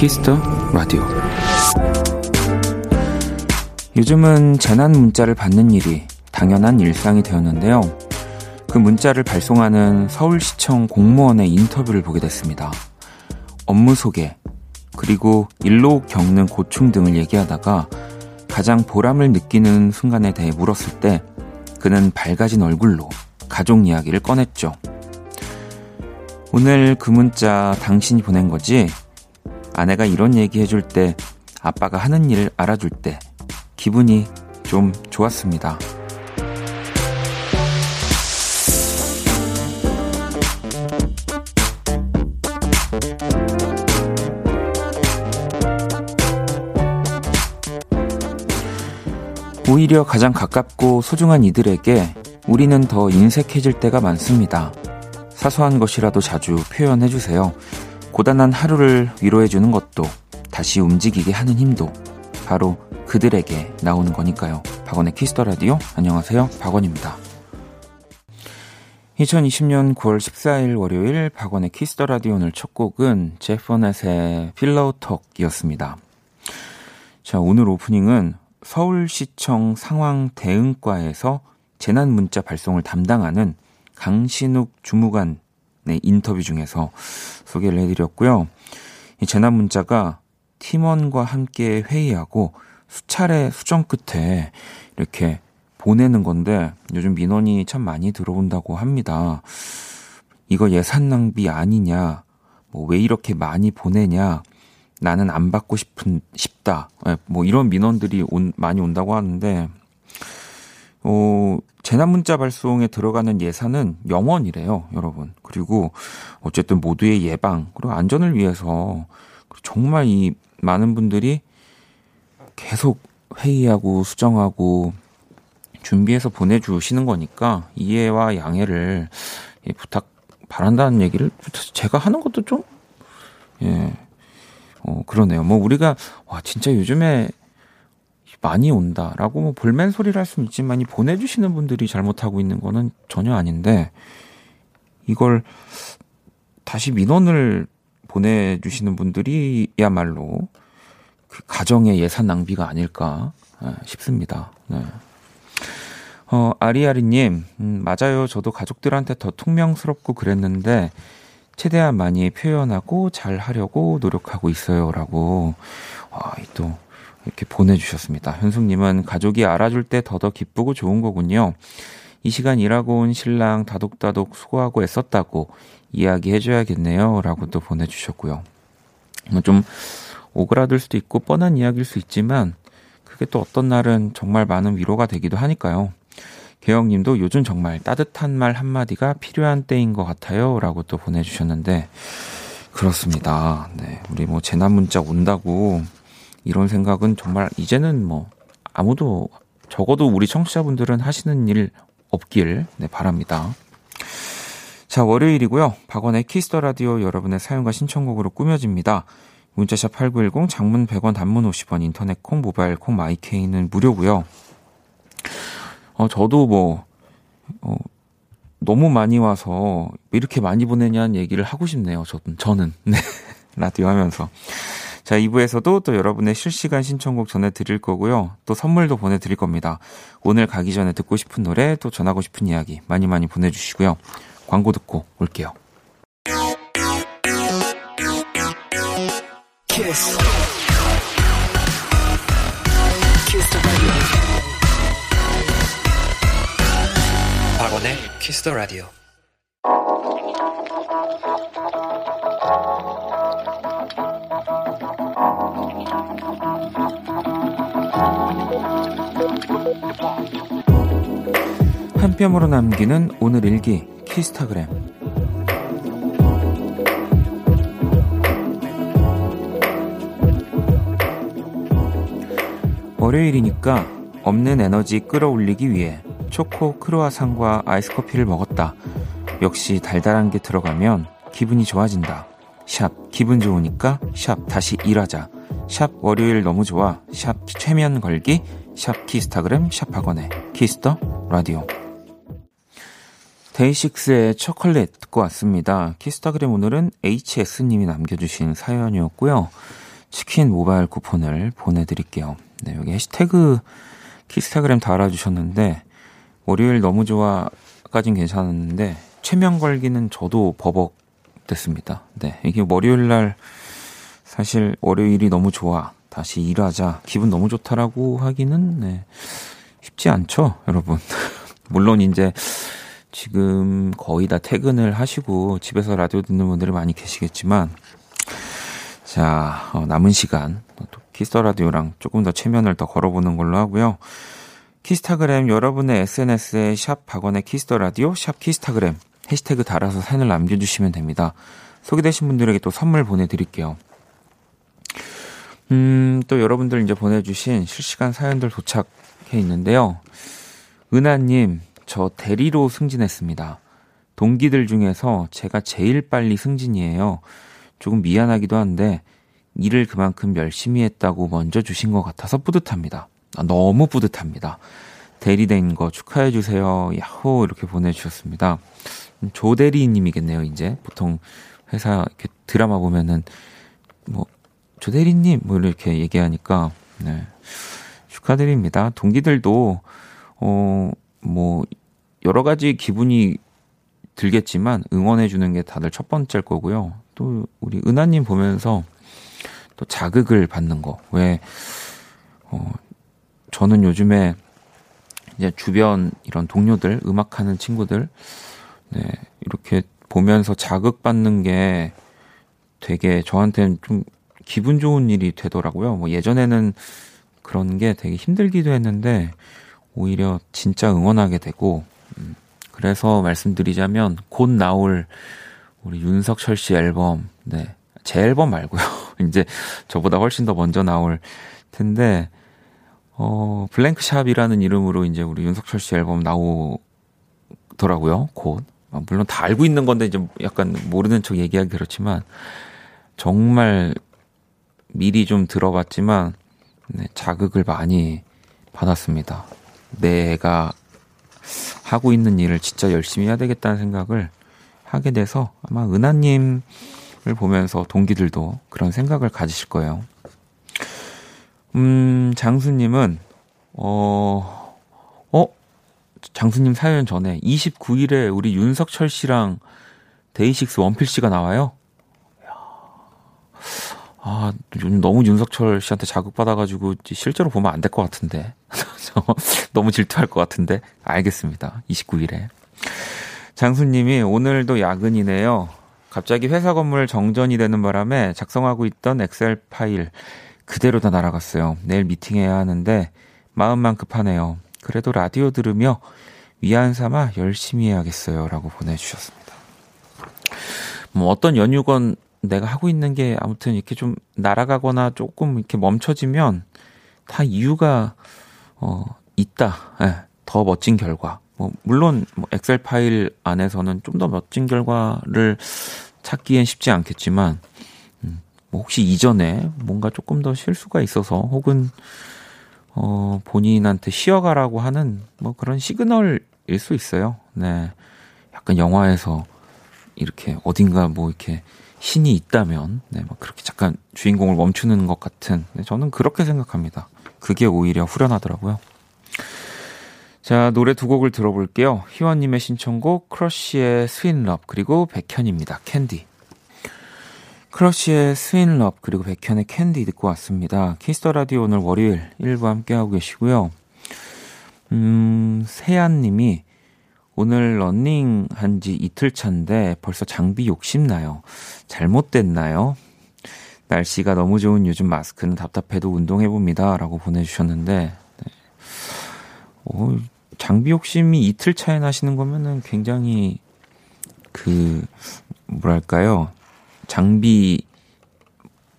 Kiss the Radio 요즘은 재난 문자를 받는 일이 당연한 일상이 되었는데요. 그 문자를 발송하는 서울시청 공무원의 인터뷰를 보게 됐습니다. 업무 소개, 그리고 일로 겪는 고충 등을 얘기하다가 가장 보람을 느끼는 순간에 대해 물었을 때 그는 밝아진 얼굴로 가족 이야기를 꺼냈죠. 오늘 그 문자 당신이 보낸 거지? 아내가 이런 얘기 해줄 때, 아빠가 하는 일을 알아줄 때, 기분이 좀 좋았습니다. 오히려 가장 가깝고 소중한 이들에게 우리는 더 인색해질 때가 많습니다. 사소한 것이라도 자주 표현해주세요. 고단한 하루를 위로해주는 것도 다시 움직이게 하는 힘도 바로 그들에게 나오는 거니까요. 박원의 Kiss the Radio 안녕하세요. 박원입니다. 2020년 9월 14일 월요일 박원의 Kiss the Radio 오늘 첫 곡은 제프 버넷의 Pillow Talk이었습니다. 자, 오늘 오프닝은 서울시청 상황 대응과에서 재난 문자 발송을 담당하는 강신욱 주무관 의 인터뷰 중에서 소개를 해드렸고요. 이 재난 문자가 팀원과 함께 회의하고 수차례 수정 끝에 이렇게 보내는 건데 요즘 민원이 참 많이 들어온다고 합니다. 이거 예산 낭비 아니냐, 뭐 왜 이렇게 많이 보내냐, 나는 안 받고 싶은 싶다. 예, 뭐 이런 민원들이 온, 많이 온다고 하는데 어, 재난 문자 발송에 들어가는 예산은 영원이래요, 여러분. 그리고 어쨌든 모두의 예방 그리고 안전을 위해서 정말 이 많은 분들이 계속 회의하고 수정하고 준비해서 보내주시는 거니까 이해와 양해를 부탁 바란다는 얘기를 제가 하는 것도 좀 예. 어, 그러네요. 뭐 우리가 와 진짜 요즘에 많이 온다라고 뭐 볼멘 소리를 할 수는 있지만 이 보내주시는 분들이 잘못하고 있는 거는 전혀 아닌데 이걸 다시 민원을 보내주시는 분들이야말로 그 가정의 예산 낭비가 아닐까 싶습니다. 네. 어, 아리아리님, 음, 맞아요. 저도 가족들한테 더 퉁명스럽고 그랬는데, 최대한 많이 표현하고 잘 하려고 노력하고 있어요. 라고, 와, 또, 이렇게 보내주셨습니다. 현숙님은 가족이 알아줄 때 더더 기쁘고 좋은 거군요. 이 시간 일하고 온 신랑 다독다독 수고하고 애썼다고 이야기해줘야겠네요. 라고 또 보내주셨고요. 뭐좀 오그라들 수도 있고 뻔한 이야기일 수 있지만 그게 또 어떤 날은 정말 많은 위로가 되기도 하니까요. 개영님도 요즘 정말 따뜻한 말 한마디가 필요한 때인 것 같아요. 라고 또 보내주셨는데, 그렇습니다. 네. 우리 뭐 재난 문자 온다고 이런 생각은 정말 이제는 뭐 아무도 적어도 우리 청취자분들은 하시는 일 없길 네, 바랍니다. 자, 월요일이고요. 박원의 Kiss the Radio 여러분의 사연과 신청곡으로 꾸며집니다. 문자샵 8910 장문 100원 단문 50원 인터넷 콩 모바일 콩 마이케이는 무료고요. 어, 저도 뭐, 어, 너무 많이 와서 이렇게 많이 보내냐는 얘기를 하고 싶네요. 저, 저는. 네. 라디오 하면서. 자, 2부에서도 또 여러분의 실시간 신청곡 전해드릴 거고요. 또 선물도 보내드릴 겁니다. 오늘 가기 전에 듣고 싶은 노래, 또 전하고 싶은 이야기 많이 많이 보내주시고요. 광고 듣고 올게요. 키스. 박원의 키스 더 라디오. 한 뼘으로 남기는 오늘 일기 키스타그램 월요일이니까 없는 에너지 끌어올리기 위해 초코 크로아상과 아이스커피를 먹었다. 역시 달달한 게 들어가면 기분이 좋아진다. 샵 기분 좋으니까 샵 다시 일하자. 샵 월요일 너무 좋아. 샵 최면 걸기. 샵 키스타그램 샵 박원의 Kiss the Radio. 데이식스의 초콜릿 듣고 왔습니다. 키스타그램 오늘은 HS님이 남겨주신 사연이었고요. 치킨 모바일 쿠폰을 보내드릴게요. 네, 여기 해시태그 키스타그램 달아주셨는데, 월요일 너무 좋아까진 괜찮았는데, 최면 걸기는 저도 버벅 됐습니다. 네, 이게 월요일 날 사실 월요일이 너무 좋아. 다시 일하자. 기분 너무 좋다라고 하기는, 네, 쉽지 않죠, 여러분. 물론 이제 지금 거의 다 퇴근을 하시고 집에서 라디오 듣는 분들이 많이 계시겠지만, 자, 어, 남은 시간, 또 Kiss the Radio랑 조금 더 최면을 더 걸어보는 걸로 하고요. 키스타그램 여러분의 SNS에 샵 박원의 Kiss the Radio, 샵 키스타그램 해시태그 달아서 사연을 남겨주시면 됩니다. 소개되신 분들에게 또 선물 보내드릴게요. 음, 또 여러분들 이제 보내주신 실시간 사연들 도착해 있는데요. 은하님, 저 대리로 승진했습니다. 동기들 중에서 제가 제일 빨리 승진이에요. 조금 미안하기도 한데, 일을 그만큼 열심히 했다고 먼저 주신 것 같아서 뿌듯합니다. 아, 너무 뿌듯합니다. 대리된 거 축하해 주세요. 야호! 이렇게 보내주셨습니다. 조대리님이겠네요, 이제. 보통 회사 이렇게 드라마 보면은, 뭐, 조대리님, 뭐 이렇게 얘기하니까, 네. 축하드립니다. 동기들도, 어, 뭐, 여러 가지 기분이 들겠지만 응원해 주는 게 다들 첫 번째일 거고요. 또 우리 은하님 보면서 또 자극을 받는 거. 왜, 어, 저는 요즘에 이제 주변 이런 동료들, 음악하는 친구들, 네, 이렇게 보면서 자극받는 게 되게 저한테는 좀 기분 좋은 일이 되더라고요. 뭐 예전에는 그런 게 되게 힘들기도 했는데, 오히려 진짜 응원하게 되고, 음, 그래서 말씀드리자면 곧 나올 우리 윤석철 씨 앨범, 네. 제 앨범 말고요. 이제 저보다 훨씬 더 먼저 나올 텐데, 어, 블랭크샵이라는 이름으로 이제 우리 윤석철 씨 앨범 나오더라고요. 곧. 아, 물론 다 알고 있는 건데 이제 약간 모르는 척 얘기하기 그렇지만, 정말 미리 좀 들어봤지만, 네, 자극을 많이 받았습니다. 내가 하고 있는 일을 진짜 열심히 해야 되겠다는 생각을 하게 돼서 아마 은하님을 보면서 동기들도 그런 생각을 가지실 거예요. 음, 장수님은, 어, 어? 장수님 사연 전에 29일에 우리 윤석철 씨랑 데이식스 원필 씨가 나와요? 아, 너무 윤석철 씨한테 자극받아가지고 실제로 보면 안 될 것 같은데. 너무 질투할 것 같은데. 알겠습니다. 29일에. 장수님이 오늘도 야근이네요. 갑자기 회사 건물 정전이 되는 바람에 작성하고 있던 엑셀 파일 그대로 다 날아갔어요. 내일 미팅해야 하는데 마음만 급하네요. 그래도 라디오 들으며 위안 삼아 열심히 해야겠어요. 라고 보내주셨습니다. 뭐 어떤 연유건 내가 하고 있는 게 아무튼 이렇게 좀 날아가거나 조금 이렇게 멈춰지면 다 이유가 어 있다. 예, 더 멋진 결과. 뭐 물론 뭐 엑셀 파일 안에서는 좀 더 멋진 결과를 찾기엔 쉽지 않겠지만 음, 뭐 혹시 이전에 뭔가 조금 더 실수가 있어서 혹은 어 본인한테 쉬어가라고 하는 뭐 그런 시그널일 수 있어요. 네. 약간 영화에서 이렇게 어딘가 뭐 이렇게 신이 있다면, 네, 막 그렇게 잠깐 주인공을 멈추는 것 같은, 네, 저는 그렇게 생각합니다. 그게 오히려 후련하더라고요. 자, 노래 두 곡을 들어볼게요. 희원님의 신청곡, 크러쉬의 스윈럽, 그리고 백현입니다. 캔디. 크러쉬의 스윈럽, 그리고 백현의 캔디 듣고 왔습니다. Kiss the Radio 오늘 월요일 1부 함께하고 계시고요. 음, 세안님이 오늘 런닝 한 지 이틀 차인데 벌써 장비 욕심나요. 잘못됐나요? 날씨가 너무 좋은 요즘 마스크는 답답해도 운동해봅니다. 라고 보내주셨는데, 네. 오, 장비 욕심이 이틀 차에 나시는 거면은 굉장히 그, 뭐랄까요. 장비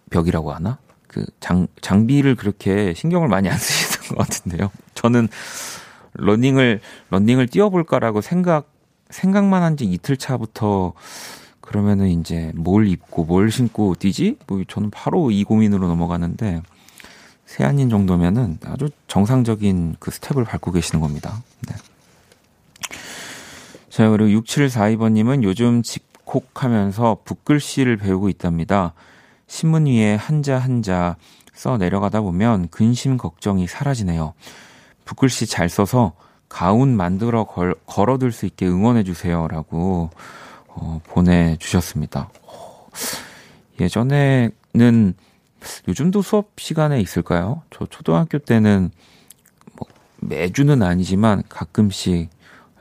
벽이라고 하나? 그 장, 장비를 그렇게 신경을 많이 안 쓰시는 것 같은데요. 저는 러닝을 러닝을 뛰어볼까라고 생각 생각만 한 지 이틀 차부터 그러면은 이제 뭘 입고 뭘 신고 뛰지? 뭐 저는 바로 이 고민으로 넘어가는데 세안님 정도면은 아주 정상적인 그 스텝을 밟고 계시는 겁니다. 네. 자, 그리고 6742번님은 요즘 집콕하면서 붓글씨를 배우고 있답니다. 신문 위에 한자 한자 써 내려가다 보면 근심 걱정이 사라지네요. 붓글씨 잘 써서 가운 만들어 걸, 걸어둘 수 있게 응원해주세요. 라고, 어, 보내주셨습니다. 예전에는, 요즘도 수업 시간에 있을까요? 저 초등학교 때는, 뭐, 매주는 아니지만 가끔씩,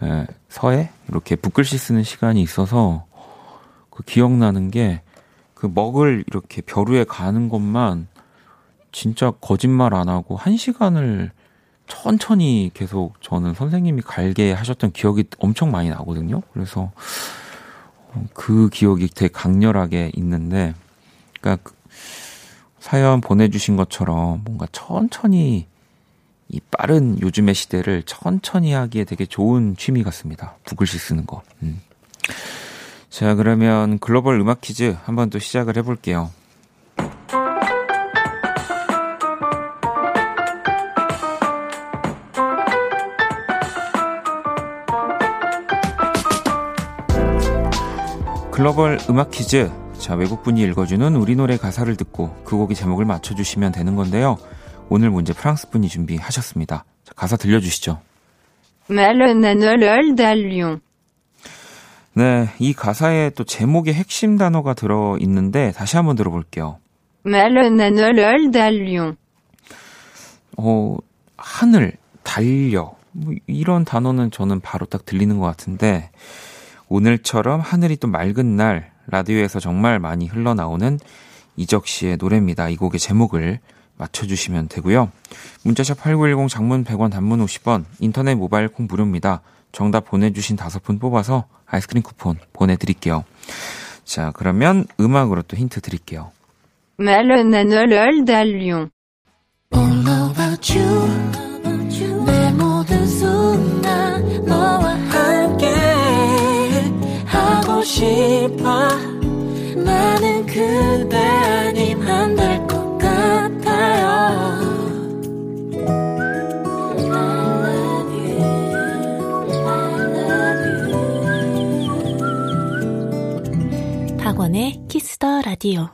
예, 서예? 이렇게 붓글씨 쓰는 시간이 있어서, 그 기억나는 게, 그 먹을 이렇게 벼루에 가는 것만, 진짜 거짓말 안 하고, 한 시간을 천천히 계속 저는 선생님이 갈게 하셨던 기억이 엄청 많이 나거든요. 그래서 그 기억이 되게 강렬하게 있는데, 그러니까 그 사연 보내주신 것처럼 뭔가 천천히 이 빠른 요즘의 시대를 천천히 하기에 되게 좋은 취미 같습니다. 북글씨 쓰는 거. 음. 자, 그러면 글로벌 음악 퀴즈 한번 또 시작을 해볼게요. 글로벌 음악 퀴즈. 자, 외국분이 읽어주는 우리 노래 가사를 듣고 그 곡의 제목을 맞춰주시면 되는 건데요. 오늘 문제 프랑스분이 준비하셨습니다. 자, 가사 들려주시죠. 네, 이 가사에 또 제목의 핵심 단어가 들어 있는데 다시 한번 들어볼게요. 어, 하늘, 달려. 뭐 이런 단어는 저는 바로 딱 들리는 것 같은데 오늘처럼 하늘이 또 맑은 날 라디오에서 정말 많이 흘러나오는 이적 씨의 노래입니다. 이 곡의 제목을 맞춰주시면 되고요. 문자샵 8910 장문 100원 단문 50원 인터넷 모바일 콩 무료입니다. 정답 보내주신 다섯 분 뽑아서 아이스크림 쿠폰 보내드릴게요. 자 그러면 음악으로 또 힌트 드릴게요. 싶어 나는 그대 아님 안 될 것 같아요 박원의 키스더 라디오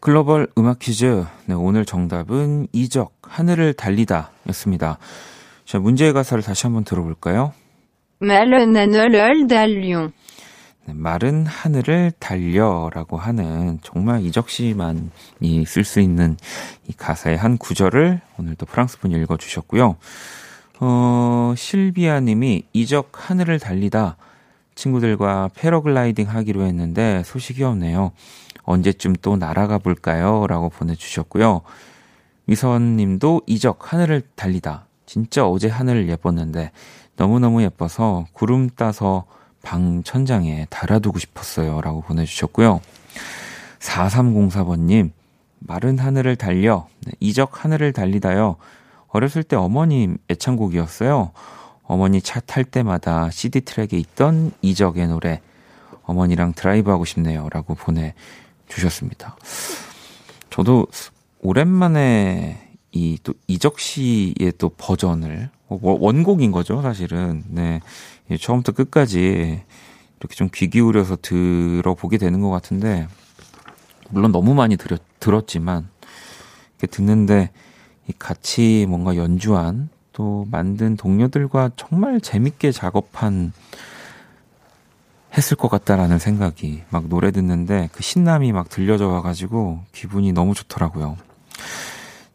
글로벌 음악 퀴즈. 네, 오늘 정답은 이적, 하늘을 달리다 였습니다. 자, 문제의 가사를 다시 한번 들어볼까요? 네, 마른 하늘을 달려라고 하는 정말 이적 씨만이 쓸 수 있는 이 가사의 한 구절을 오늘도 프랑스 분이 읽어주셨고요. 어, 실비아 님이 이적 하늘을 달리다 친구들과 패러글라이딩 하기로 했는데 소식이 없네요. 언제쯤 또 날아가 볼까요? 라고 보내주셨고요. 위선 님도 이적 하늘을 달리다. 진짜 어제 하늘 예뻤는데 너무너무 예뻐서 구름 따서 방 천장에 달아두고 싶었어요. 라고 보내주셨고요. 4304번님, 마른 하늘을 달려, 네, 이적 하늘을 달리다요. 어렸을 때 어머님 애창곡이었어요. 어머니 차 탈 때마다 CD 트랙에 있던 이적의 노래, 어머니랑 드라이브 하고 싶네요. 라고 보내주셨습니다. 저도 오랜만에 이 또 이적 씨의 또 버전을 원곡인 거죠, 사실은. 네. 예, 처음부터 끝까지 이렇게 좀 귀 기울여서 들어보게 되는 것 같은데, 물론 너무 많이 들었, 들었지만, 이렇게 듣는데, 같이 뭔가 연주한, 또 만든 동료들과 정말 재밌게 작업한, 했을 것 같다라는 생각이 막 노래 듣는데 그 신남이 막 들려져 와가지고 기분이 너무 좋더라고요.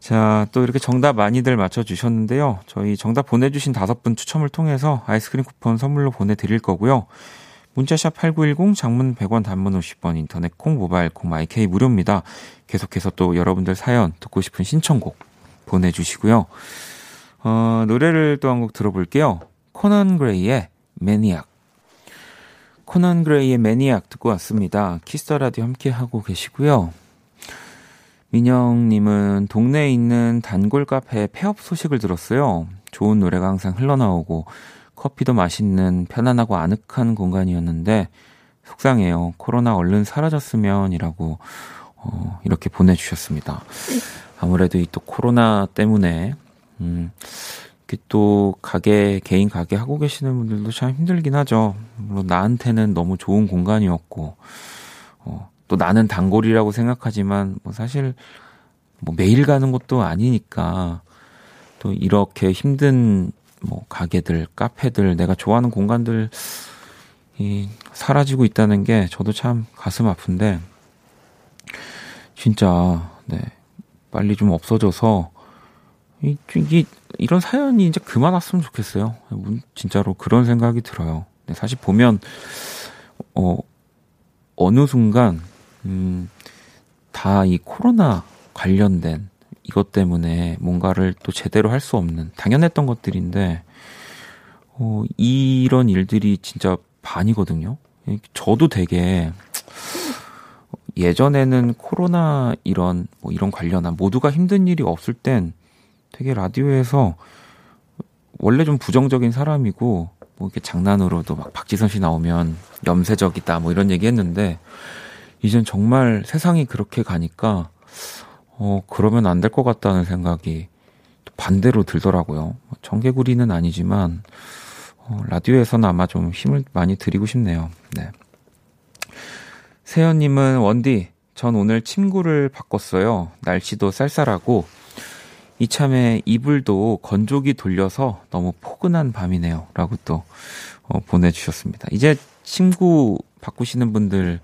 자, 또 이렇게 정답 많이들 맞춰주셨는데요. 저희 정답 보내주신 다섯 분 추첨을 통해서 아이스크림 쿠폰 선물로 보내드릴 거고요. 문자샵 8910 장문 100원 단문 50원 인터넷 콩 모바일 콩 마이케이 무료입니다. 계속해서 또 여러분들 사연 듣고 싶은 신청곡 보내주시고요. 어, 노래를 또 한 곡 들어볼게요. 코넌 그레이의 Maniac. 코넌 그레이의 Maniac 듣고 왔습니다. 키스 더 라디오 함께 하고 계시고요. 민영님은 동네에 있는 단골 카페 폐업 소식을 들었어요. 좋은 노래가 항상 흘러나오고 커피도 맛있는 편안하고 아늑한 공간이었는데 속상해요. 코로나 얼른 사라졌으면이라고 어, 이렇게 보내주셨습니다. 아무래도 이 또 코로나 때문에 음, 또 가게 개인 가게 하고 계시는 분들도 참 힘들긴 하죠. 물론 나한테는 너무 좋은 공간이었고 어, 또 나는 단골이라고 생각하지만 뭐 사실 뭐 매일 가는 것도 아니니까 또 이렇게 힘든 뭐 가게들, 카페들, 내가 좋아하는 공간들 이 사라지고 있다는 게 저도 참 가슴 아픈데 진짜 네 빨리 좀 없어져서 이, 이 이런 사연이 이제 그만 왔으면 좋겠어요. 진짜로 그런 생각이 들어요. 네, 사실 보면 어 어느 순간 음, 다 이 코로나 관련된 이것 때문에 뭔가를 또 제대로 할 수 없는 당연했던 것들인데 어, 이런 일들이 진짜 반이거든요. 저도 되게 예전에는 코로나 이런 뭐 이런 관련한 모두가 힘든 일이 없을 땐 되게 라디오에서 원래 좀 부정적인 사람이고 뭐 이렇게 장난으로도 막 박지선 씨 나오면 염세적이다 뭐 이런 얘기 했는데 이젠 정말 세상이 그렇게 가니까 어 그러면 안 될 것 같다는 생각이 반대로 들더라고요. 정개구리는 아니지만 어, 라디오에서는 아마 좀 힘을 많이 드리고 싶네요. 네. 세연님은 원디, 전 오늘 침구를 바꿨어요. 날씨도 쌀쌀하고 이참에 이불도 건조기 돌려서 너무 포근한 밤이네요. 라고 또 어, 보내주셨습니다. 이제 침구 바꾸시는 분들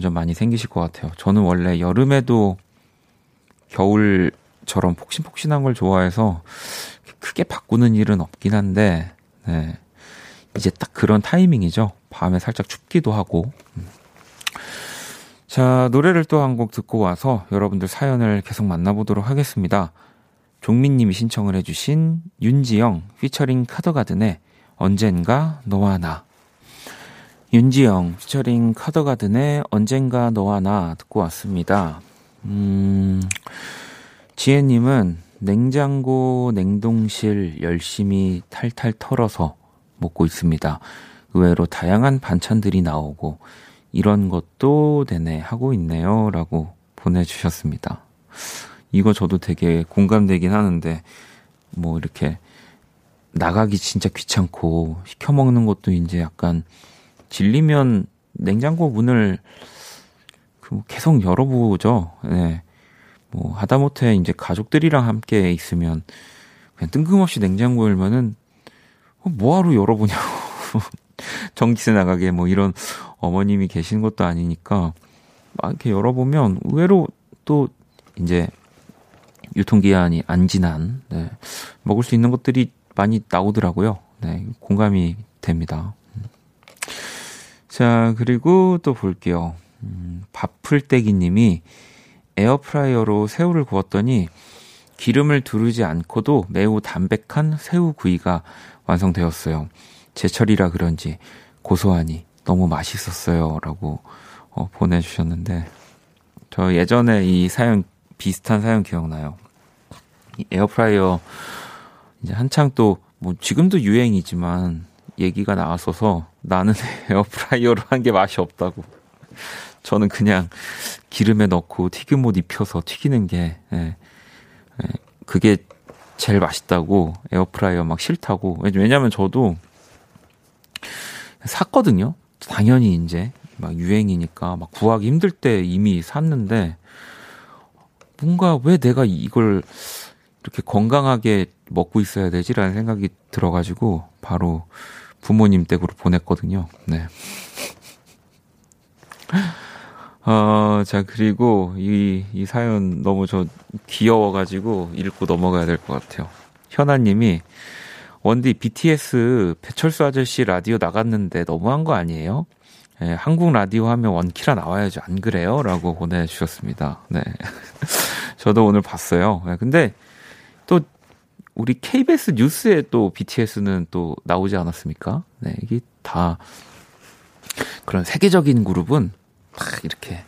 점점 많이 생기실 것 같아요. 저는 원래 여름에도 겨울처럼 폭신폭신한 걸 좋아해서 크게 바꾸는 일은 없긴 한데, 네. 이제 딱 그런 타이밍이죠. 밤에 살짝 춥기도 하고. 음. 자, 노래를 또 한 곡 듣고 와서 여러분들 사연을 계속 만나보도록 하겠습니다. 종민님이 신청을 해주신 윤지영 피처링 카더가든의 언젠가 너와 나. 윤지영 피처링 카더가든의 언젠가 너와 나 듣고 왔습니다. 음, 지혜님은 냉장고, 냉동실 열심히 탈탈 털어서 먹고 있습니다. 의외로 다양한 반찬들이 나오고 이런 것도 되네 하고 있네요. 라고 보내주셨습니다. 이거 저도 되게 공감되긴 하는데 뭐 이렇게 나가기 진짜 귀찮고 시켜 먹는 것도 이제 약간 질리면 냉장고 문을 그 계속 열어보죠. 네. 뭐 하다못해 이제 가족들이랑 함께 있으면 그냥 뜬금없이 냉장고 열면은 어, 뭐하러 열어보냐고 전기세 나가게 뭐 이런 어머님이 계신 것도 아니니까 막 이렇게 열어보면 의외로 또 이제 유통기한이 안 지난 네, 먹을 수 있는 것들이 많이 나오더라고요. 네, 공감이 됩니다. 자, 그리고 또 볼게요. 음, 밥풀떼기 님이 에어프라이어로 새우를 구웠더니 기름을 두르지 않고도 매우 담백한 새우 구이가 완성되었어요. 제철이라 그런지 고소하니 너무 맛있었어요. 라고 어, 보내주셨는데, 저 예전에 이 사연 비슷한 사연 기억나요. 이 에어프라이어 이제 한창 또 뭐 지금도 유행이지만 얘기가 나왔어서 나는 에어프라이어로 한 게 맛이 없다고. 저는 그냥 기름에 넣고 튀김옷 입혀서 튀기는 게 예, 예, 그게 제일 맛있다고 에어프라이어 막 싫다고 왜냐면 저도 샀거든요. 당연히 이제 막 유행이니까 막 구하기 힘들 때 이미 샀는데 뭔가 왜 내가 이걸 이렇게 건강하게 먹고 있어야 되지라는 생각이 들어가지고 바로 부모님 댁으로 보냈거든요. 네. 어, 자, 그리고 이, 이 사연 너무 저 귀여워가지고 읽고 넘어가야 될 것 같아요. 현아님이 원디 BTS 배철수 아저씨 라디오 나갔는데 너무한 거 아니에요? 예, 한국 라디오 하면 원키라 나와야죠. 안 그래요? 라고 보내주셨습니다. 네. 저도 오늘 봤어요. 예, 근데 또 우리 KBS 뉴스에 또 BTS는 또 나오지 않았습니까? 네, 이게 다 그런 세계적인 그룹은 다 이렇게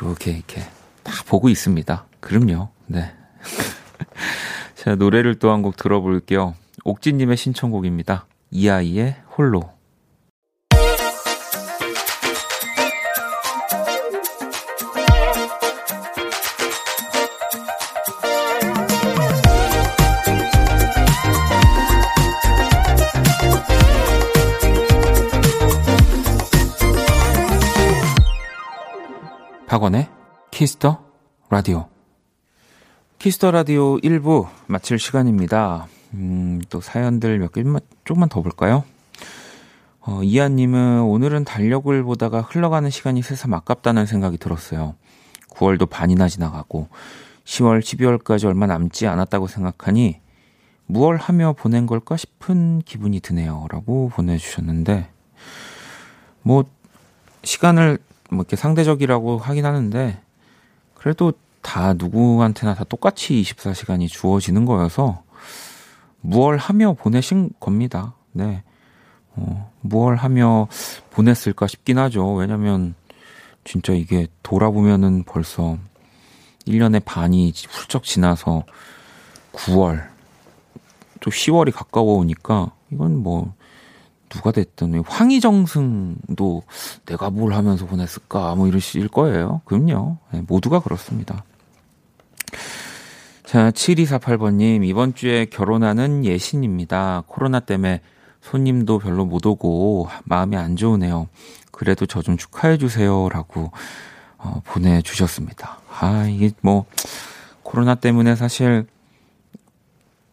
이렇게 이렇게 다 보고 있습니다. 그럼요. 네. 자, 노래를 또 한 곡 들어볼게요. 옥진님의 신청곡입니다. 이아이의 홀로. 키스 더 라디오. 키스 더 라디오 1부 마칠 시간입니다. 음, 또 사연들 몇 개만, 조금만 더 볼까요? 어, 이하님은 오늘은 달력을 보다가 흘러가는 시간이 새삼 아깝다는 생각이 들었어요. 9월도 반이나 지나가고 10월, 12월까지 얼마 남지 않았다고 생각하니 무얼 하며 보낸 걸까 싶은 기분이 드네요. 라고 보내주셨는데, 뭐, 시간을 뭐 이렇게 상대적이라고 하긴 하는데, 그래도 다 누구한테나 다 똑같이 24시간이 주어지는 거여서, 무얼 하며 보내신 겁니다. 네. 어, 무얼 하며 보냈을까 싶긴 하죠. 왜냐면, 진짜 이게 돌아보면은 벌써 1년의 반이 훌쩍 지나서 9월, 또 10월이 가까워 오니까 이건 뭐 누가 됐든 황희정승도 내가 뭘 하면서 보냈을까 뭐 이러실 거예요. 그럼요. 네, 모두가 그렇습니다. 자, 7248번님, 이번 주에 결혼하는 예신입니다. 코로나 때문에 손님도 별로 못 오고 마음이 안 좋으네요. 그래도 저 좀 축하해주세요. 라고 어, 보내주셨습니다. 아, 이게 뭐, 코로나 때문에 사실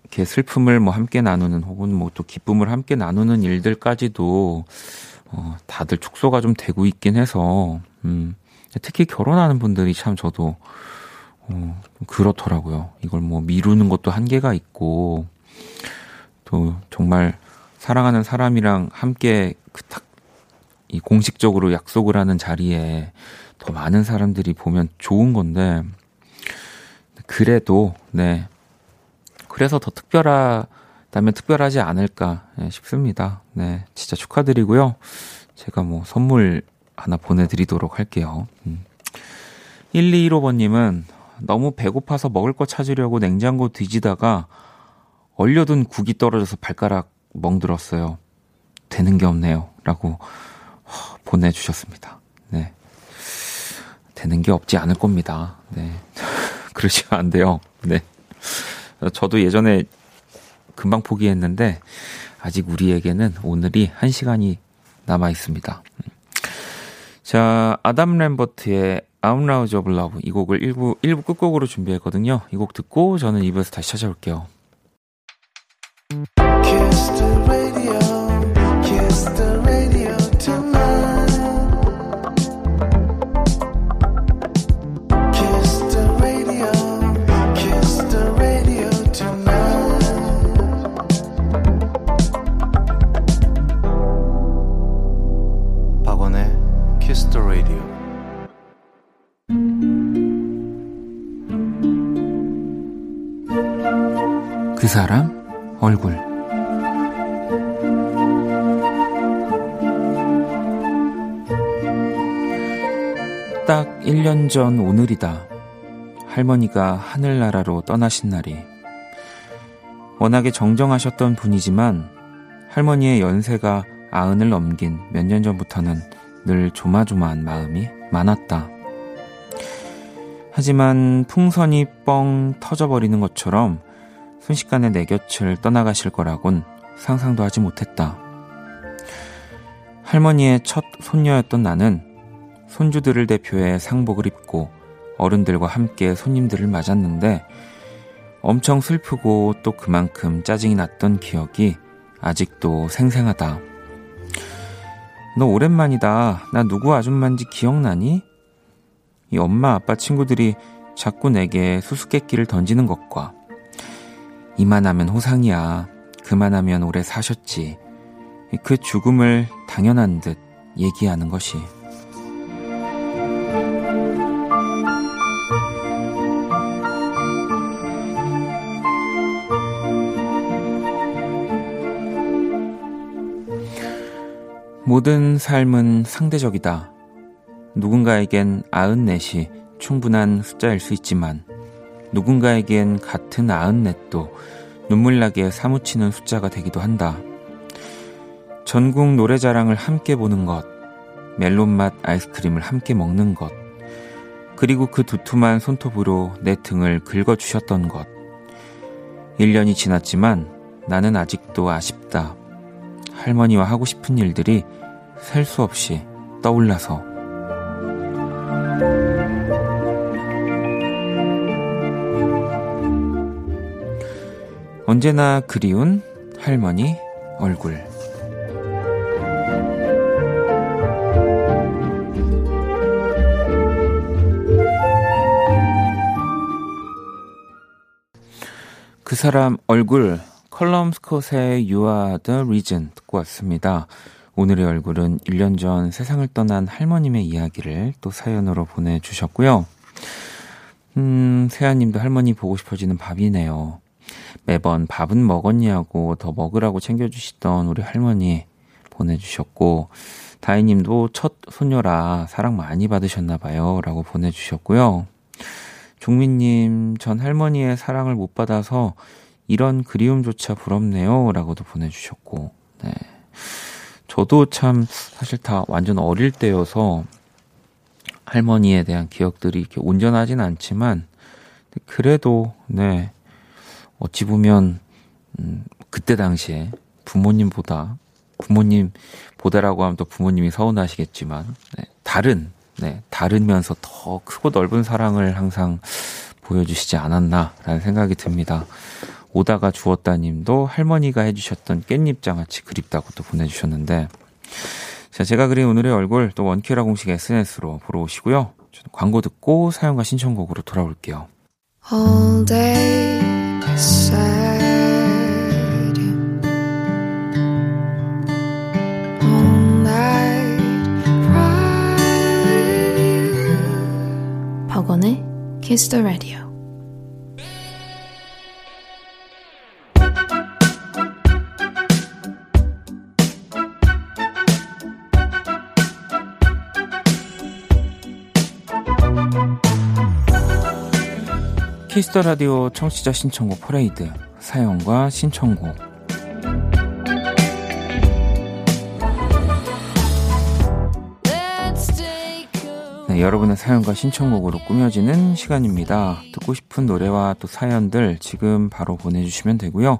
이렇게 슬픔을 뭐 함께 나누는 혹은 뭐 또 기쁨을 함께 나누는 일들까지도 어, 다들 축소가 좀 되고 있긴 해서 음, 특히 결혼하는 분들이 참 저도 어, 그렇더라고요. 이걸 뭐 미루는 것도 한계가 있고 또 정말 사랑하는 사람이랑 함께 그딱이 공식적으로 약속을 하는 자리에 더 많은 사람들이 보면 좋은 건데 그래도 네 그래서 더 특별하다면 특별하지 않을까 예, 싶습니다. 네, 진짜 축하드리고요. 제가 뭐 선물 하나 보내드리도록 할게요. 음. 1215번님은 너무 배고파서 먹을 거 찾으려고 냉장고 뒤지다가 얼려둔 국이 떨어져서 발가락 멍들었어요. 되는 게 없네요. 라고 보내주셨습니다. 네. 되는 게 없지 않을 겁니다. 네. 그러시면 안 돼요. 네. 저도 예전에 금방 포기했는데 아직 우리에게는 오늘이 한 시간이 남아 있습니다. 자, 아담 램버트의 of Love 이 곡을 1부, 1부 끝곡으로 준비했거든요. 이 곡 듣고 저는 2부에서 다시 찾아올게요. 사람 얼굴 딱 1년 전 오늘이다. 할머니가 하늘나라로 떠나신 날이. 워낙에 정정하셨던 분이지만 할머니의 연세가 아흔을 넘긴 몇 년 전부터는 늘 조마조마한 마음이 많았다. 하지만 풍선이 뻥 터져버리는 것처럼 순식간에 내 곁을 떠나가실 거라곤 상상도 하지 못했다. 할머니의 첫 손녀였던 나는 손주들을 대표해 상복을 입고 어른들과 함께 손님들을 맞았는데 엄청 슬프고 또 그만큼 짜증이 났던 기억이 아직도 생생하다. 너 오랜만이다. 나 누구 아줌마인지 기억나니? 이 엄마 아빠 친구들이 자꾸 내게 수수께끼를 던지는 것과 이만하면 호상이야. 그만하면 오래 사셨지. 그 죽음을 당연한 듯 얘기하는 것이. 모든 삶은 상대적이다. 누군가에겐 아흔넷이 충분한 숫자일 수 있지만, 누군가에겐 같은 아흔 넷도 눈물나게 사무치는 숫자가 되기도 한다. 전국 노래자랑을 함께 보는 것, 멜론맛 아이스크림을 함께 먹는 것, 그리고 그 두툼한 손톱으로 내 등을 긁어주셨던 것. 1년이 지났지만 나는 아직도 아쉽다. 할머니와 하고 싶은 일들이 셀 수 없이 떠올라서. 언제나 그리운 할머니 얼굴. 그 사람 얼굴 컬럼 스콧의 You Are the Reason 듣고 왔습니다. 오늘의 얼굴은 1년 전 세상을 떠난 할머님의 이야기를 또 사연으로 보내주셨고요. 음, 세아님도 할머니 보고 싶어지는 밥이네요. 매번 밥은 먹었냐고 더 먹으라고 챙겨주시던 우리 할머니 보내주셨고, 다이님도 첫 손녀라 사랑 많이 받으셨나봐요. 라고 보내주셨고요. 종민님, 전 할머니의 사랑을 못 받아서 이런 그리움조차 부럽네요. 라고도 보내주셨고, 네. 저도 참 사실 다 완전 어릴 때여서 할머니에 대한 기억들이 이렇게 온전하진 않지만, 그래도, 네. 어찌 보면, 음, 그때 당시에 부모님보다, 부모님 보다라고 하면 또 부모님이 서운하시겠지만, 네. 다른, 네. 다르면서 더 크고 넓은 사랑을 항상 보여주시지 않았나라는 생각이 듭니다. 오다가 주었다 님도 할머니가 해주셨던 깻잎 장아찌 그립다고 또 보내주셨는데, 자, 제가 그린 오늘의 얼굴 또 원키라 공식 SNS로 보러 오시고요. 광고 듣고 사연과 신청곡으로 돌아올게요. All day sad. All night cry. 박원의 Kiss the Radio. 키스터 라디오 청취자 신청곡 퍼레이드 사연과 신청곡 네, 여러분의 사연과 신청곡으로 꾸며지는 시간입니다. 듣고 싶은 노래와 또 사연들 지금 바로 보내주시면 되고요.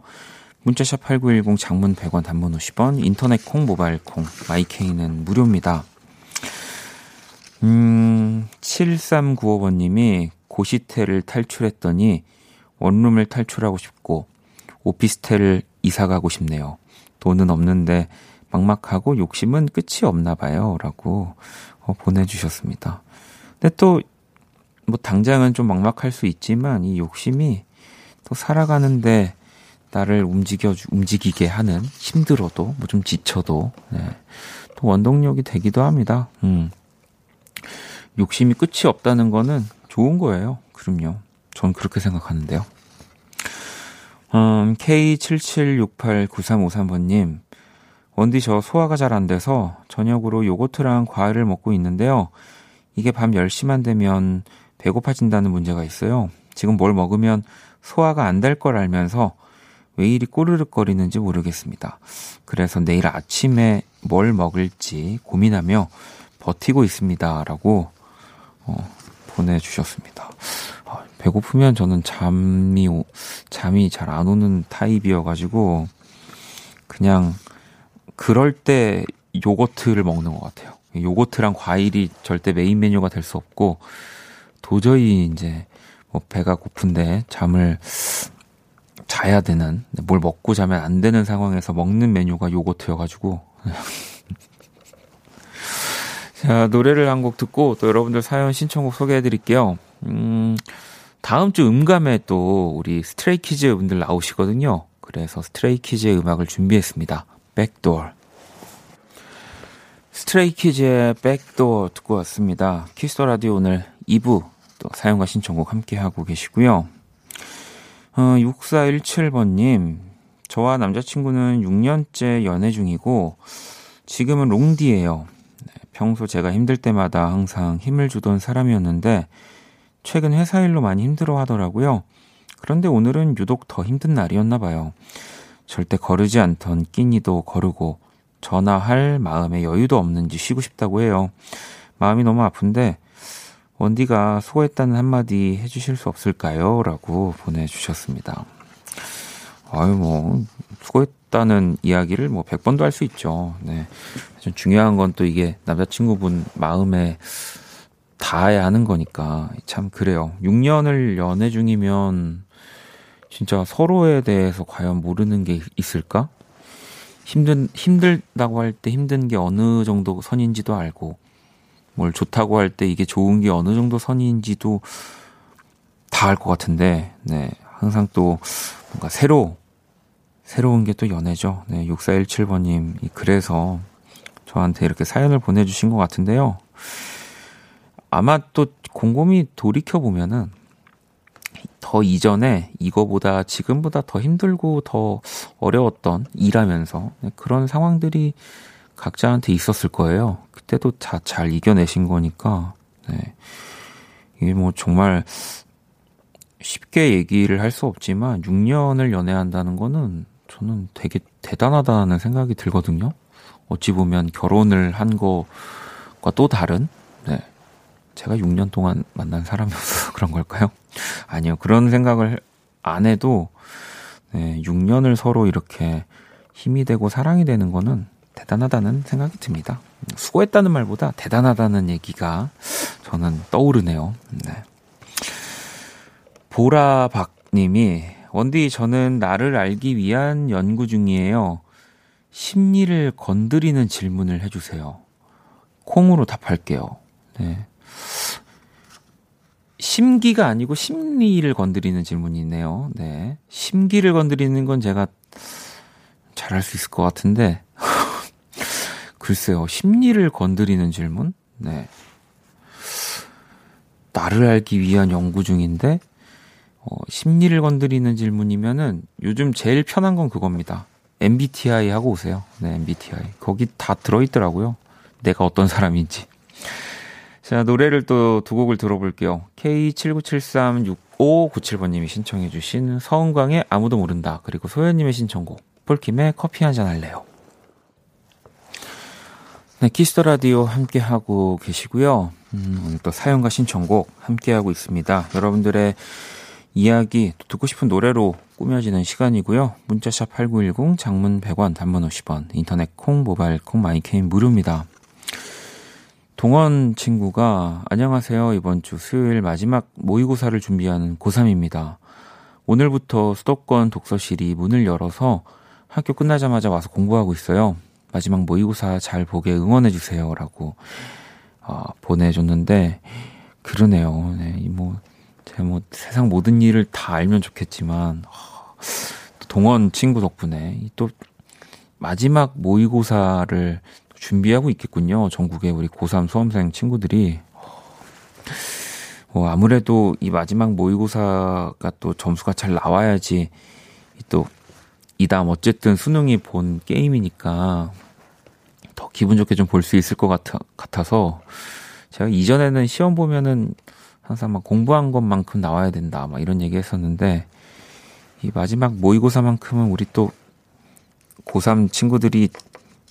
문자샵 8910 장문 100원 단문 50원 인터넷 콩 모바일 콩 마이케이는 무료입니다. 음 7395번님이 고시텔을 탈출했더니 원룸을 탈출하고 싶고 오피스텔을 이사 가고 싶네요. 돈은 없는데 막막하고 욕심은 끝이 없나 봐요. 라고 어, 보내주셨습니다. 근데 또, 뭐, 당장은 좀 막막할 수 있지만, 이 욕심이 또 살아가는데 나를 움직여, 움직이게 하는, 힘들어도, 뭐 좀 지쳐도, 네. 또 원동력이 되기도 합니다. 음. 욕심이 끝이 없다는 거는 좋은 거예요. 그럼요. 전 그렇게 생각하는데요. 음, K77689353번님, 원디 저 소화가 잘 안 돼서 저녁으로 요거트랑 과일을 먹고 있는데요. 이게 밤 10시만 되면 배고파진다는 문제가 있어요. 지금 뭘 먹으면 소화가 안 될 걸 알면서 왜 이리 꼬르륵거리는지 모르겠습니다. 그래서 내일 아침에 뭘 먹을지 고민하며 버티고 있습니다. 라고, 어, 보내주셨습니다. 아, 배고프면 저는 잠이, 잠이 잘 안 오는 타입이어가지고, 그냥, 그럴 때 요거트를 먹는 것 같아요. 요거트랑 과일이 절대 메인 메뉴가 될 수 없고, 도저히 이제, 뭐 배가 고픈데 잠을 자야 되는, 뭘 먹고 자면 안 되는 상황에서 먹는 메뉴가 요거트여가지고, 자, 노래를 한 곡 듣고 또 여러분들 사연 신청곡 소개해 드릴게요. 음, 다음 주 음감에 또 우리 스트레이키즈 분들 나오시거든요. 그래서 스트레이키즈의 음악을 준비했습니다. Back Door. 스트레이키즈의 Back Door 듣고 왔습니다. 키스 더 라디오 오늘 2부 또 사연과 신청곡 함께 하고 계시고요. 어, 6417번님, 저와 남자친구는 6년째 연애 중이고, 지금은 롱디예요. 평소 제가 힘들 때마다 항상 힘을 주던 사람이었는데 최근 회사 일로 많이 힘들어 하더라고요. 그런데 오늘은 유독 더 힘든 날이었나 봐요. 절대 거르지 않던 끼니도 거르고 전화할 마음에 여유도 없는지 쉬고 싶다고 해요. 마음이 너무 아픈데 원디가 수고했다는 한마디 해주실 수 없을까요? 라고 보내주셨습니다. 아유, 뭐, 수고했다는 이야기를 뭐 100번도 할 수 있죠. 네. 중요한 건 또 이게 남자친구분 마음에 닿아야 하는 거니까. 참, 그래요. 6년을 연애 중이면 진짜 서로에 대해서 과연 모르는 게 있을까? 힘든, 힘들다고 할 때 힘든 게 어느 정도 선인지도 알고, 뭘 좋다고 할 때 이게 좋은 게 어느 정도 선인지도 다 알 것 같은데, 네. 항상 또 뭔가 새로, 새로운 게 또 연애죠. 네. 6417번님. 그래서 저한테 이렇게 사연을 보내주신 것 같은데요. 아마 또 곰곰이 돌이켜보면은 더 이전에 이거보다 지금보다 더 힘들고 더 어려웠던 일하면서 그런 상황들이 각자한테 있었을 거예요. 그때도 다 잘 이겨내신 거니까, 네. 이게 뭐 정말 쉽게 얘기를 할 수 없지만 6년을 연애한다는 거는 저는 되게 대단하다는 생각이 들거든요. 어찌 보면 결혼을 한 거과 또 다른, 네. 제가 6년 동안 만난 사람이어서 그런 걸까요? 아니요. 그런 생각을 안 해도, 네, 6년을 서로 이렇게 힘이 되고 사랑이 되는 거는 대단하다는 생각이 듭니다. 수고했다는 말보다 대단하다는 얘기가 저는 떠오르네요. 네. 보라박 님이 원디 저는 나를 알기 위한 연구 중이에요. 심리를 건드리는 질문을 해주세요. 콩으로 답할게요. 네. 심기가 아니고 심리를 건드리는 질문이네요. 네. 심기를 건드리는 건 제가 잘할 수 있을 것 같은데. 글쎄요. 심리를 건드리는 질문? 네. 나를 알기 위한 연구 중인데, 어, 심리를 건드리는 질문이면은 요즘 제일 편한 건 그겁니다. MBTI 하고 오세요. 네, MBTI. 거기 다 들어있더라고요. 내가 어떤 사람인지. 자, 노래를 또 두 곡을 들어볼게요. K79736597번님이 신청해주신 서은광의 아무도 모른다. 그리고 소연님의 신청곡, 폴킴의 커피 한 잔 할래요. 네, 키스 더 라디오 함께하고 계시고요. 음, 오늘 또 사연과 신청곡 함께하고 있습니다. 여러분들의 이야기, 듣고 싶은 노래로 꾸며지는 시간이고요. 문자 샵 8910, 장문 100원, 단문 50원, 인터넷 콩, 모바일 콩, 마이K는 무료입니다. 동원 친구가 안녕하세요. 이번 주 수요일 마지막 모의고사를 준비하는 고3입니다. 오늘부터 수도권 독서실이 문을 열어서 학교 끝나자마자 와서 공부하고 있어요. 마지막 모의고사 잘 보게 응원해 주세요 라고 어, 보내줬는데 그러네요. 네, 뭐 제가 뭐 세상 모든 일을 다 알면 좋겠지만 어, 동원 친구 덕분에 또 마지막 모의고사를 준비하고 있겠군요. 전국의 우리 고3 수험생 친구들이. 뭐 아무래도 이 마지막 모의고사가 또 점수가 잘 나와야지 또 이다음 어쨌든 수능이 본 게임이니까 더 기분 좋게 좀 볼 수 있을 것 같아, 같아서 제가 이전에는 시험 보면은 항상 막 공부한 것만큼 나와야 된다 막 이런 얘기 했었는데 이 마지막 모의고사만큼은 우리 또 고3 친구들이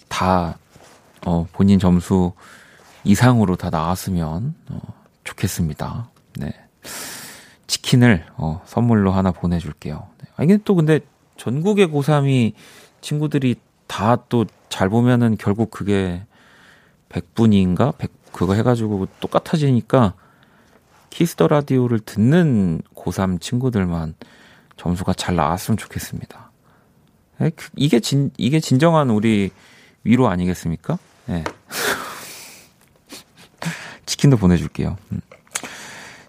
다 어, 본인 점수 이상으로 다 나왔으면 어, 좋겠습니다. 네. 치킨을 어, 선물로 하나 보내줄게요. 네. 아, 이게 또 근데 전국의 고3이 친구들이 다 또 잘 보면은 결국 그게 백분위인가? 백, 그거 해가지고 똑같아지니까 키스 더 라디오를 듣는 고3 친구들만 점수가 잘 나왔으면 좋겠습니다. 그, 이게 진, 이게 진정한 우리 위로 아니겠습니까? 네. 치킨도 보내줄게요. 음.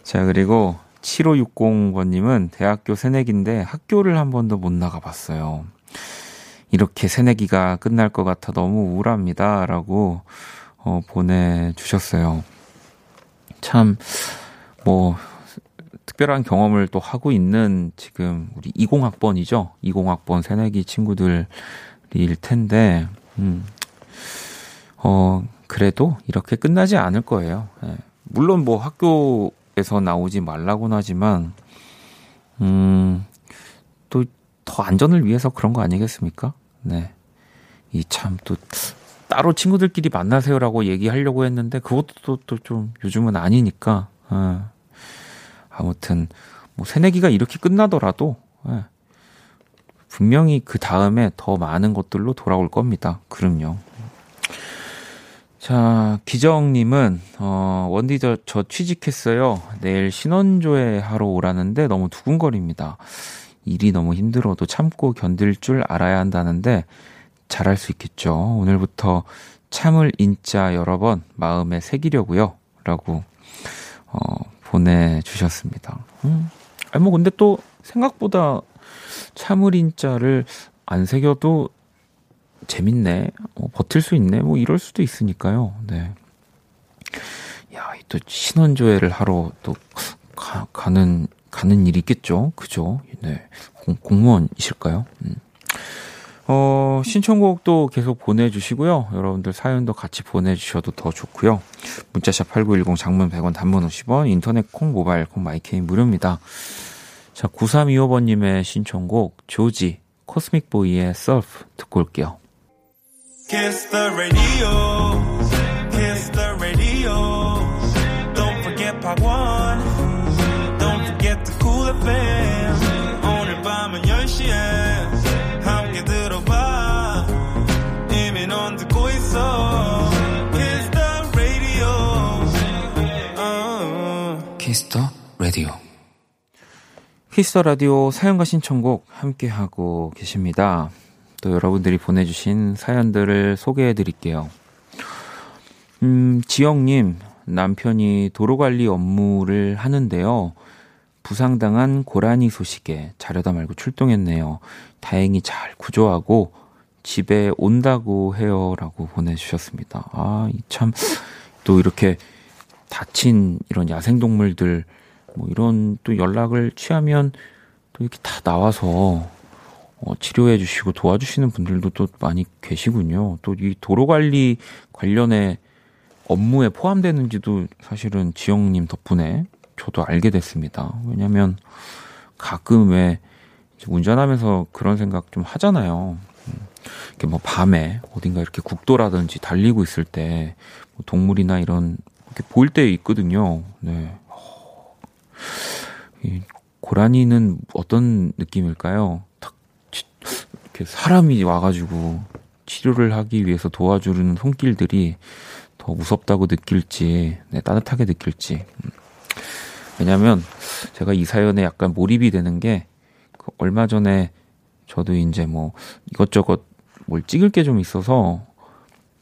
자, 그리고 7560번님은 대학교 새내기인데 학교를 한 번도 못 나가봤어요. 이렇게 새내기가 끝날 것 같아 너무 우울합니다. 라고 어, 보내주셨어요. 참, 뭐, 특별한 경험을 또 하고 있는 지금 우리 20학번이죠. 20학번 새내기 친구들일 텐데, 음, 어, 그래도 이렇게 끝나지 않을 거예요. 예. 물론 뭐 학교에서 나오지 말라고는 하지만, 음, 또 더 안전을 위해서 그런 거 아니겠습니까? 네. 이 참 또 따로 친구들끼리 만나세요라고 얘기하려고 했는데 그것도 또 좀 요즘은 아니니까. 예. 아무튼 뭐 새내기가 이렇게 끝나더라도 예. 분명히 그 다음에 더 많은 것들로 돌아올 겁니다. 그럼요. 자, 기정님은, 어, 원디 저, 저 취직했어요. 내일 신원조회 하러 오라는데 너무 두근거립니다. 일이 너무 힘들어도 참고 견딜 줄 알아야 한다는데 잘할 수 있겠죠. 오늘부터 참을 인자 여러 번 마음에 새기려고요. 라고, 어, 보내주셨습니다. 음. 아니, 뭐, 근데 또 생각보다 참을 인자를 안 새겨도 재밌네. 어, 버틸 수 있네. 뭐 이럴 수도 있으니까요. 네. 야, 또 신원조회를 하러 또 가, 가는 가는 일이 있겠죠. 그죠? 네. 공, 공무원이실까요? 음. 어, 신청곡도 계속 보내주시고요. 여러분들 사연도 같이 보내주셔도 더 좋고요. 문자샵 8910 장문 100원 단문 50원 인터넷 콩 모바일 콩 마이케이 무료입니다. 자, 9325번님의 신청곡 조지 코스믹 보이의 셀프 듣고 올게요. Kiss the radio. Kiss the radio. Don't forget 1. Don't forget the cool FM. Uh. Kiss the radio. 키스 터 라디오 사연과 신청곡 함께 하고 계십니다. 또 여러분들이 보내주신 사연들을 소개해 드릴게요. 음, 지영님, 남편이 도로관리 업무를 하는데요. 부상당한 고라니 소식에 자려다 말고 출동했네요. 다행히 잘 구조하고 집에 온다고 해요. 라고 보내주셨습니다. 아, 참, 또 이렇게 다친 이런 야생동물들, 뭐 이런 또 연락을 취하면 또 이렇게 다 나와서 어, 치료해 주시고 도와주시는 분들도 또 많이 계시군요. 또 이 도로 관리 관련해 업무에 포함되는지도 사실은 지영님 덕분에 저도 알게 됐습니다. 왜냐면 가끔 왜 운전하면서 그런 생각 좀 하잖아요. 음, 이렇게 뭐 밤에 어딘가 이렇게 국도라든지 달리고 있을 때뭐 동물이나 이런 이렇게 보일 때 있거든요. 네. 이 고라니는 어떤 느낌일까요? 이렇게 사람이 와가지고 치료를 하기 위해서 도와주는 손길들이 더 무섭다고 느낄지, 네, 따뜻하게 느낄지. 음. 왜냐면 제가 이 사연에 약간 몰입이 되는 게 그 얼마 전에 저도 이제 뭐 이것저것 뭘 찍을 게 좀 있어서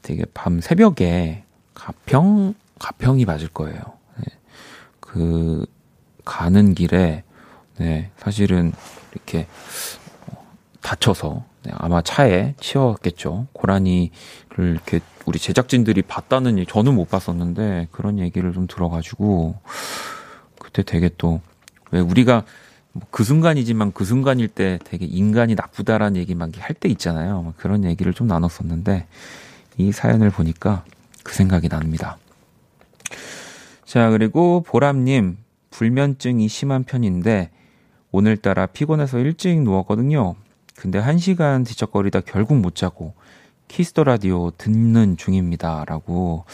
되게 밤 새벽에 가평, 가평이 맞을 거예요. 네. 그 가는 길에 네, 사실은 이렇게 다쳐서 네, 아마 차에 치웠겠죠. 고라니를 이렇게 우리 제작진들이 봤다는 얘기 저는 못 봤었는데 그런 얘기를 좀 들어가지고 그때 되게 또 왜 우리가 뭐 그 순간이지만 그 순간일 때 되게 인간이 나쁘다라는 얘기만 할때 있잖아요. 그런 얘기를 좀 나눴었는데 이 사연을 보니까 그 생각이 납니다. 자 그리고 보람님 불면증이 심한 편인데 오늘따라 피곤해서 일찍 누웠거든요. 근데 한 시간 뒤척거리다 결국 못 자고 키스 더 라디오 듣는 중입니다. 라고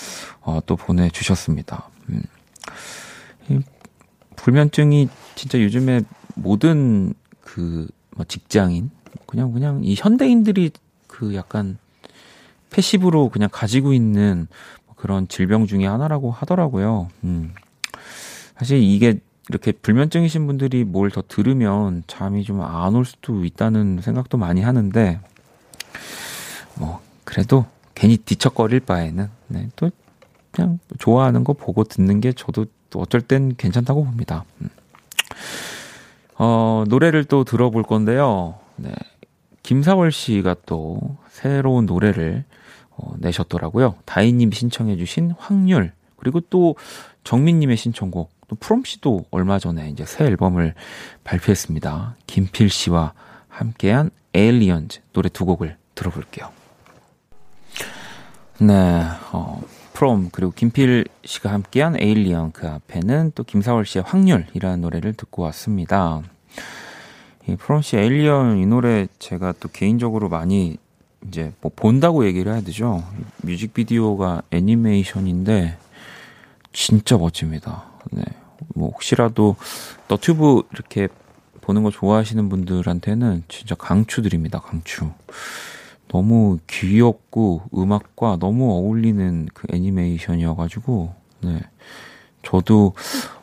어, 또 보내주셨습니다. 음. 이 불면증이 진짜 요즘에 모든 그 뭐 직장인 그냥 그냥 이 현대인들이 그 약간 패시브로 그냥 가지고 있는 그런 질병 중에 하나라고 하더라고요. 음. 사실 이게 이렇게 불면증이신 분들이 뭘 더 들으면 잠이 좀 안 올 수도 있다는 생각도 많이 하는데, 뭐, 그래도 괜히 뒤척거릴 바에는, 네, 또 그냥 좋아하는 거 보고 듣는 게 저도 또 어쩔 땐 괜찮다고 봅니다. 음. 어, 노래를 또 들어볼 건데요. 네. 김사월 씨가 또 새로운 노래를 어, 내셨더라고요. 다희님 신청해주신 확률, 그리고 또 정민님의 신청곡, 또 프롬 씨도 얼마 전에 이제 새 앨범을 발표했습니다. 김필 씨와 함께한 Aliens 노래 두 곡을 들어볼게요. 네, 어, 프롬 그리고 김필 씨가 함께한 Alien 그 앞에는 또 김사월 씨의 확률이라는 노래를 듣고 왔습니다. 이 프롬 씨 Alien 이 노래 제가 또 개인적으로 많이 이제 뭐 본다고 얘기를 해야 되죠. 뮤직비디오가 애니메이션인데 진짜 멋집니다. 네. 뭐 혹시라도 너튜브 이렇게 보는 거 좋아하시는 분들한테는 진짜 강추드립니다. 강추. 너무 귀엽고 음악과 너무 어울리는 그 애니메이션이어가지고, 네. 저도,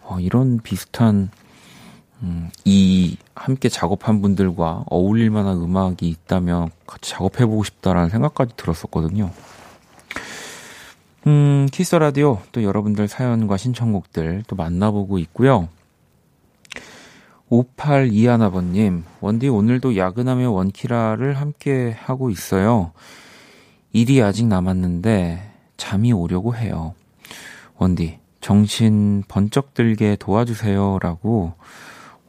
어, 이런 비슷한, 음, 이, 함께 작업한 분들과 어울릴 만한 음악이 있다면 같이 작업해보고 싶다라는 생각까지 들었었거든요. 음, 키스 라디오 또 여러분들 사연과 신청곡들 또 만나보고 있고요. 5821아버님, 원디 오늘도 야근하며 원키라를 함께 하고 있어요. 일이 아직 남았는데 잠이 오려고 해요. 원디, 정신 번쩍 들게 도와주세요. 라고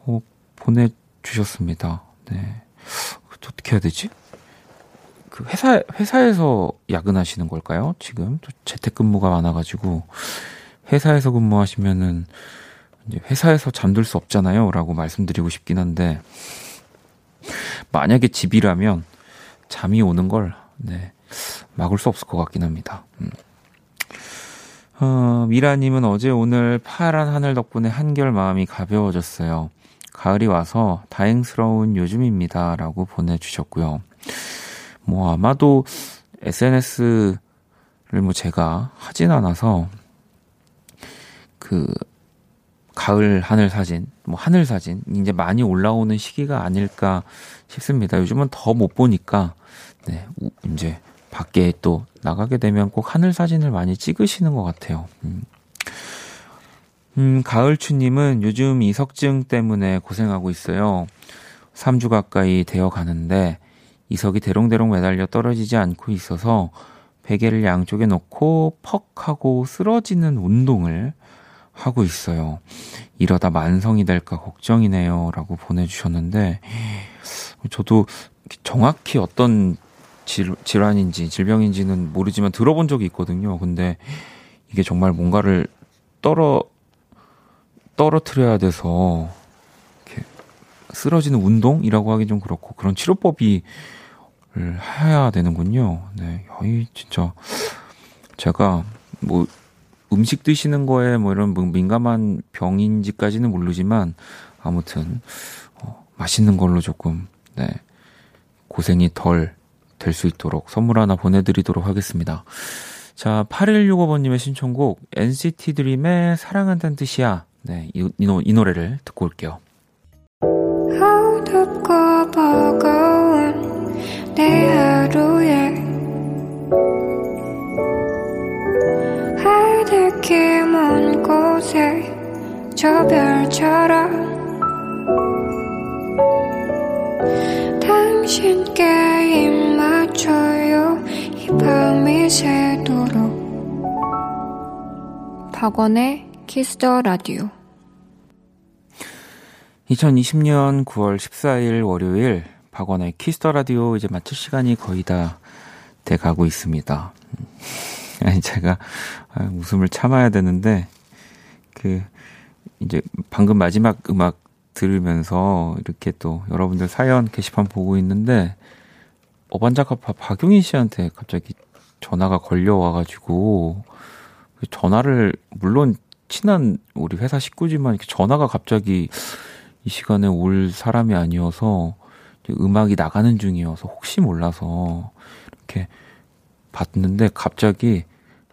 어, 보내주셨습니다. 네. 어떻게 해야 되지? 그 회사, 회사에서 야근하시는 걸까요? 지금? 재택근무가 많아가지고, 회사에서 근무하시면은, 이제 회사에서 잠들 수 없잖아요. 라고 말씀드리고 싶긴 한데, 만약에 집이라면, 잠이 오는 걸, 네, 막을 수 없을 것 같긴 합니다. 음. 어, 미라님은 어제 오늘 파란 하늘 덕분에 한결 마음이 가벼워졌어요. 가을이 와서 다행스러운 요즘입니다. 라고 보내주셨고요. 뭐 아마도 SNS를 뭐 제가 하진 않아서 그 가을 하늘 사진, 뭐 하늘 사진 이제 많이 올라오는 시기가 아닐까 싶습니다. 요즘은 더 못 보니까 네, 이제 밖에 또 나가게 되면 꼭 하늘 사진을 많이 찍으시는 것 같아요. 음. 음, 가을추님은 요즘 이석증 때문에 고생하고 있어요. 3주 가까이 되어 가는데 이석이 대롱대롱 매달려 떨어지지 않고 있어서 베개를 양쪽에 놓고 퍽 하고 쓰러지는 운동을 하고 있어요. 이러다 만성이 될까 걱정이네요. 라고 보내주셨는데, 저도 정확히 어떤 질, 질환인지 질병인지는 모르지만 들어본 적이 있거든요. 근데 이게 정말 뭔가를 떨어, 떨어뜨려야 돼서, 이렇게 쓰러지는 운동이라고 하기 좀 그렇고, 그런 치료법이 해야 되는군요. 네. 이 진짜 제가 뭐 음식 드시는 거에 뭐 이런 뭐 민감한 병인지까지는 모르지만 아무튼 어, 맛있는 걸로 조금 네. 고생이 덜 될 수 있도록 선물 하나 보내드리도록 하겠습니다. 자, 8165번님의 신청곡 NCT 드림의 사랑한다는 뜻이야. 네, 이, 이, 이 노래를 듣고 올게요. 내 하루에 하늘길 먼 곳에 저 별처럼 당신께 입 맞춰요 이 밤이 새도록 박원의 Kiss the 라디오 2020년 9월 14일 월요일 박원의 Kiss the 라디오 이제 마칠 시간이 거의 다 돼 가고 있습니다. 아니, 제가 아, 웃음을 참아야 되는데, 그, 이제 방금 마지막 음악 들으면서 이렇게 또 여러분들 사연 게시판 보고 있는데, 어반자카파 박용인 씨한테 갑자기 전화가 걸려와가지고, 전화를, 물론 친한 우리 회사 식구지만 이렇게 전화가 갑자기 이 시간에 올 사람이 아니어서 음악이 나가는 중이어서 혹시 몰라서 이렇게 봤는데 갑자기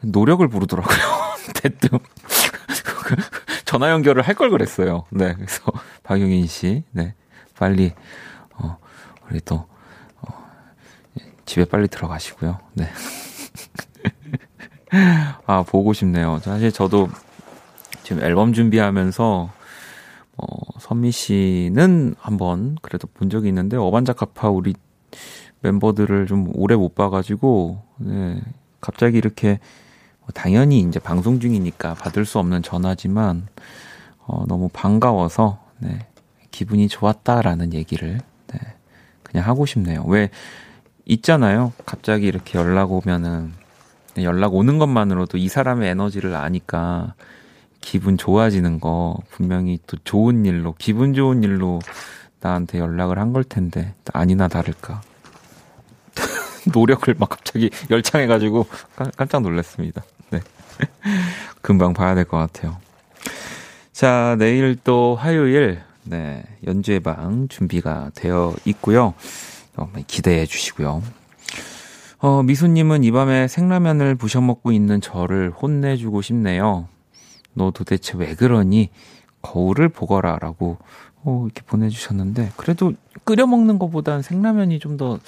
노력을 부르더라고요. 대뜸. 전화 연결을 할 걸 그랬어요. 네. 그래서 박용인 씨, 네. 빨리, 어, 우리 또, 어, 집에 빨리 들어가시고요. 네. 아, 보고 싶네요. 사실 저도 지금 앨범 준비하면서 어, 선미 씨는 한번 그래도 본 적이 있는데 어반자카파 우리 멤버들을 좀 오래 못 봐가지고 네, 갑자기 이렇게 뭐 당연히 이제 방송 중이니까 받을 수 없는 전화지만 어, 너무 반가워서 네, 기분이 좋았다라는 얘기를 네, 그냥 하고 싶네요. 왜 있잖아요. 갑자기 이렇게 연락 오면은 연락 오는 것만으로도 이 사람의 에너지를 아니까 기분 좋아지는 거 분명히 또 좋은 일로 기분 좋은 일로 나한테 연락을 한 걸 텐데 아니나 다를까 노력을 막 갑자기 열창해가지고 깜짝 놀랐습니다. 네. 금방 봐야 될 것 같아요. 자, 내일 또 화요일, 네, 연주회 방 준비가 되어 있고요. 기대해 주시고요. 어, 미수님은 이 밤에 생라면을 부셔 먹고 있는 저를 혼내주고 싶네요. 너 도대체 왜 그러니? 거울을 보거라 라고 어, 이렇게 보내주셨는데, 그래도 끓여 먹는 것보단 생라면이 좀 더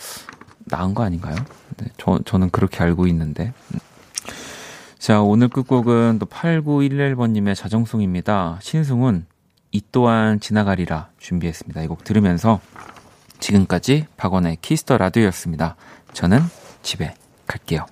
나은 거 아닌가요? 네, 저, 저는 그렇게 알고 있는데. 음. 자, 오늘 끝곡은 또 8911번님의 자정송입니다. 신승훈, 이 또한 지나가리라 준비했습니다. 이 곡 들으면서 지금까지 박원의 Kiss the 라디오였습니다. 저는 집에 갈게요.